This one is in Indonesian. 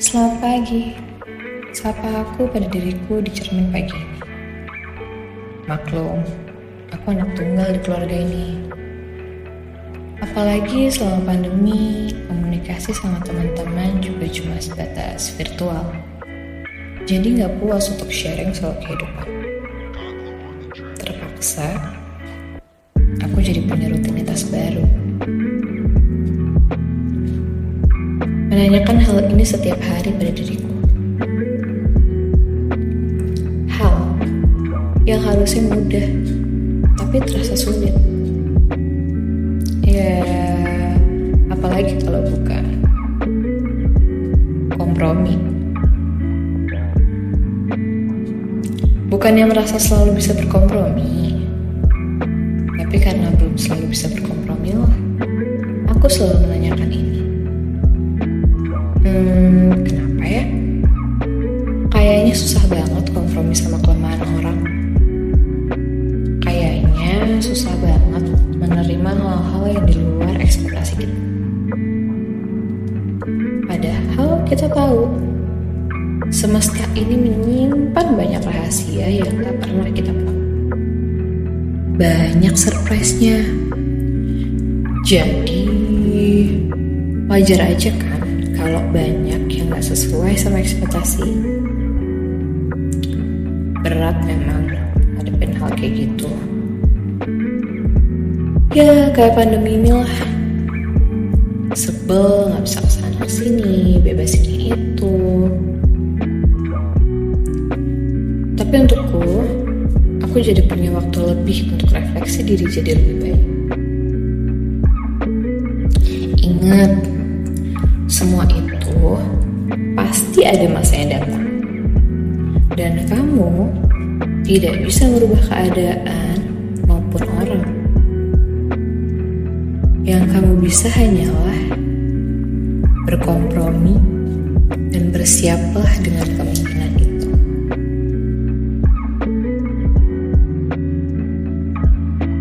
Selamat pagi. Sapa aku pada diriku di cermin pagi ini. Maklum, aku anak tunggal di keluarga ini. Apalagi selama pandemi, komunikasi sama teman-teman juga cuma sebatas virtual. Jadi nggak puas untuk sharing soal kehidupan. Terpaksa, aku jadi punya rutinitas baru. Menanyakan hal ini setiap hari pada diriku. Hal yang harusnya mudah, tapi terasa sulit. Ya, apalagi kalau bukan kompromi. Bukannya merasa selalu bisa berkompromi, tapi karena belum selalu bisa berkompromi lah, aku selalu menanyakan ini. Kita tahu semesta ini menyimpan banyak rahasia yang gak pernah kita tahu. Banyak surprise-nya. Jadi wajar aja kan kalau banyak yang gak sesuai sama ekspektasi. Berat memang ngadepin hal kayak gitu. Ya kayak pandemi ini lah. Sebel gak bisa ke sana ke sini, bebas ini itu. Tapi untukku, aku jadi punya waktu lebih untuk refleksi diri jadi lebih baik. Ingat, semua itu pasti ada masa yang datang. Dan kamu tidak bisa merubah keadaan maupun orang. Yang kamu bisa hanyalah berkompromi dan bersiaplah dengan kemungkinan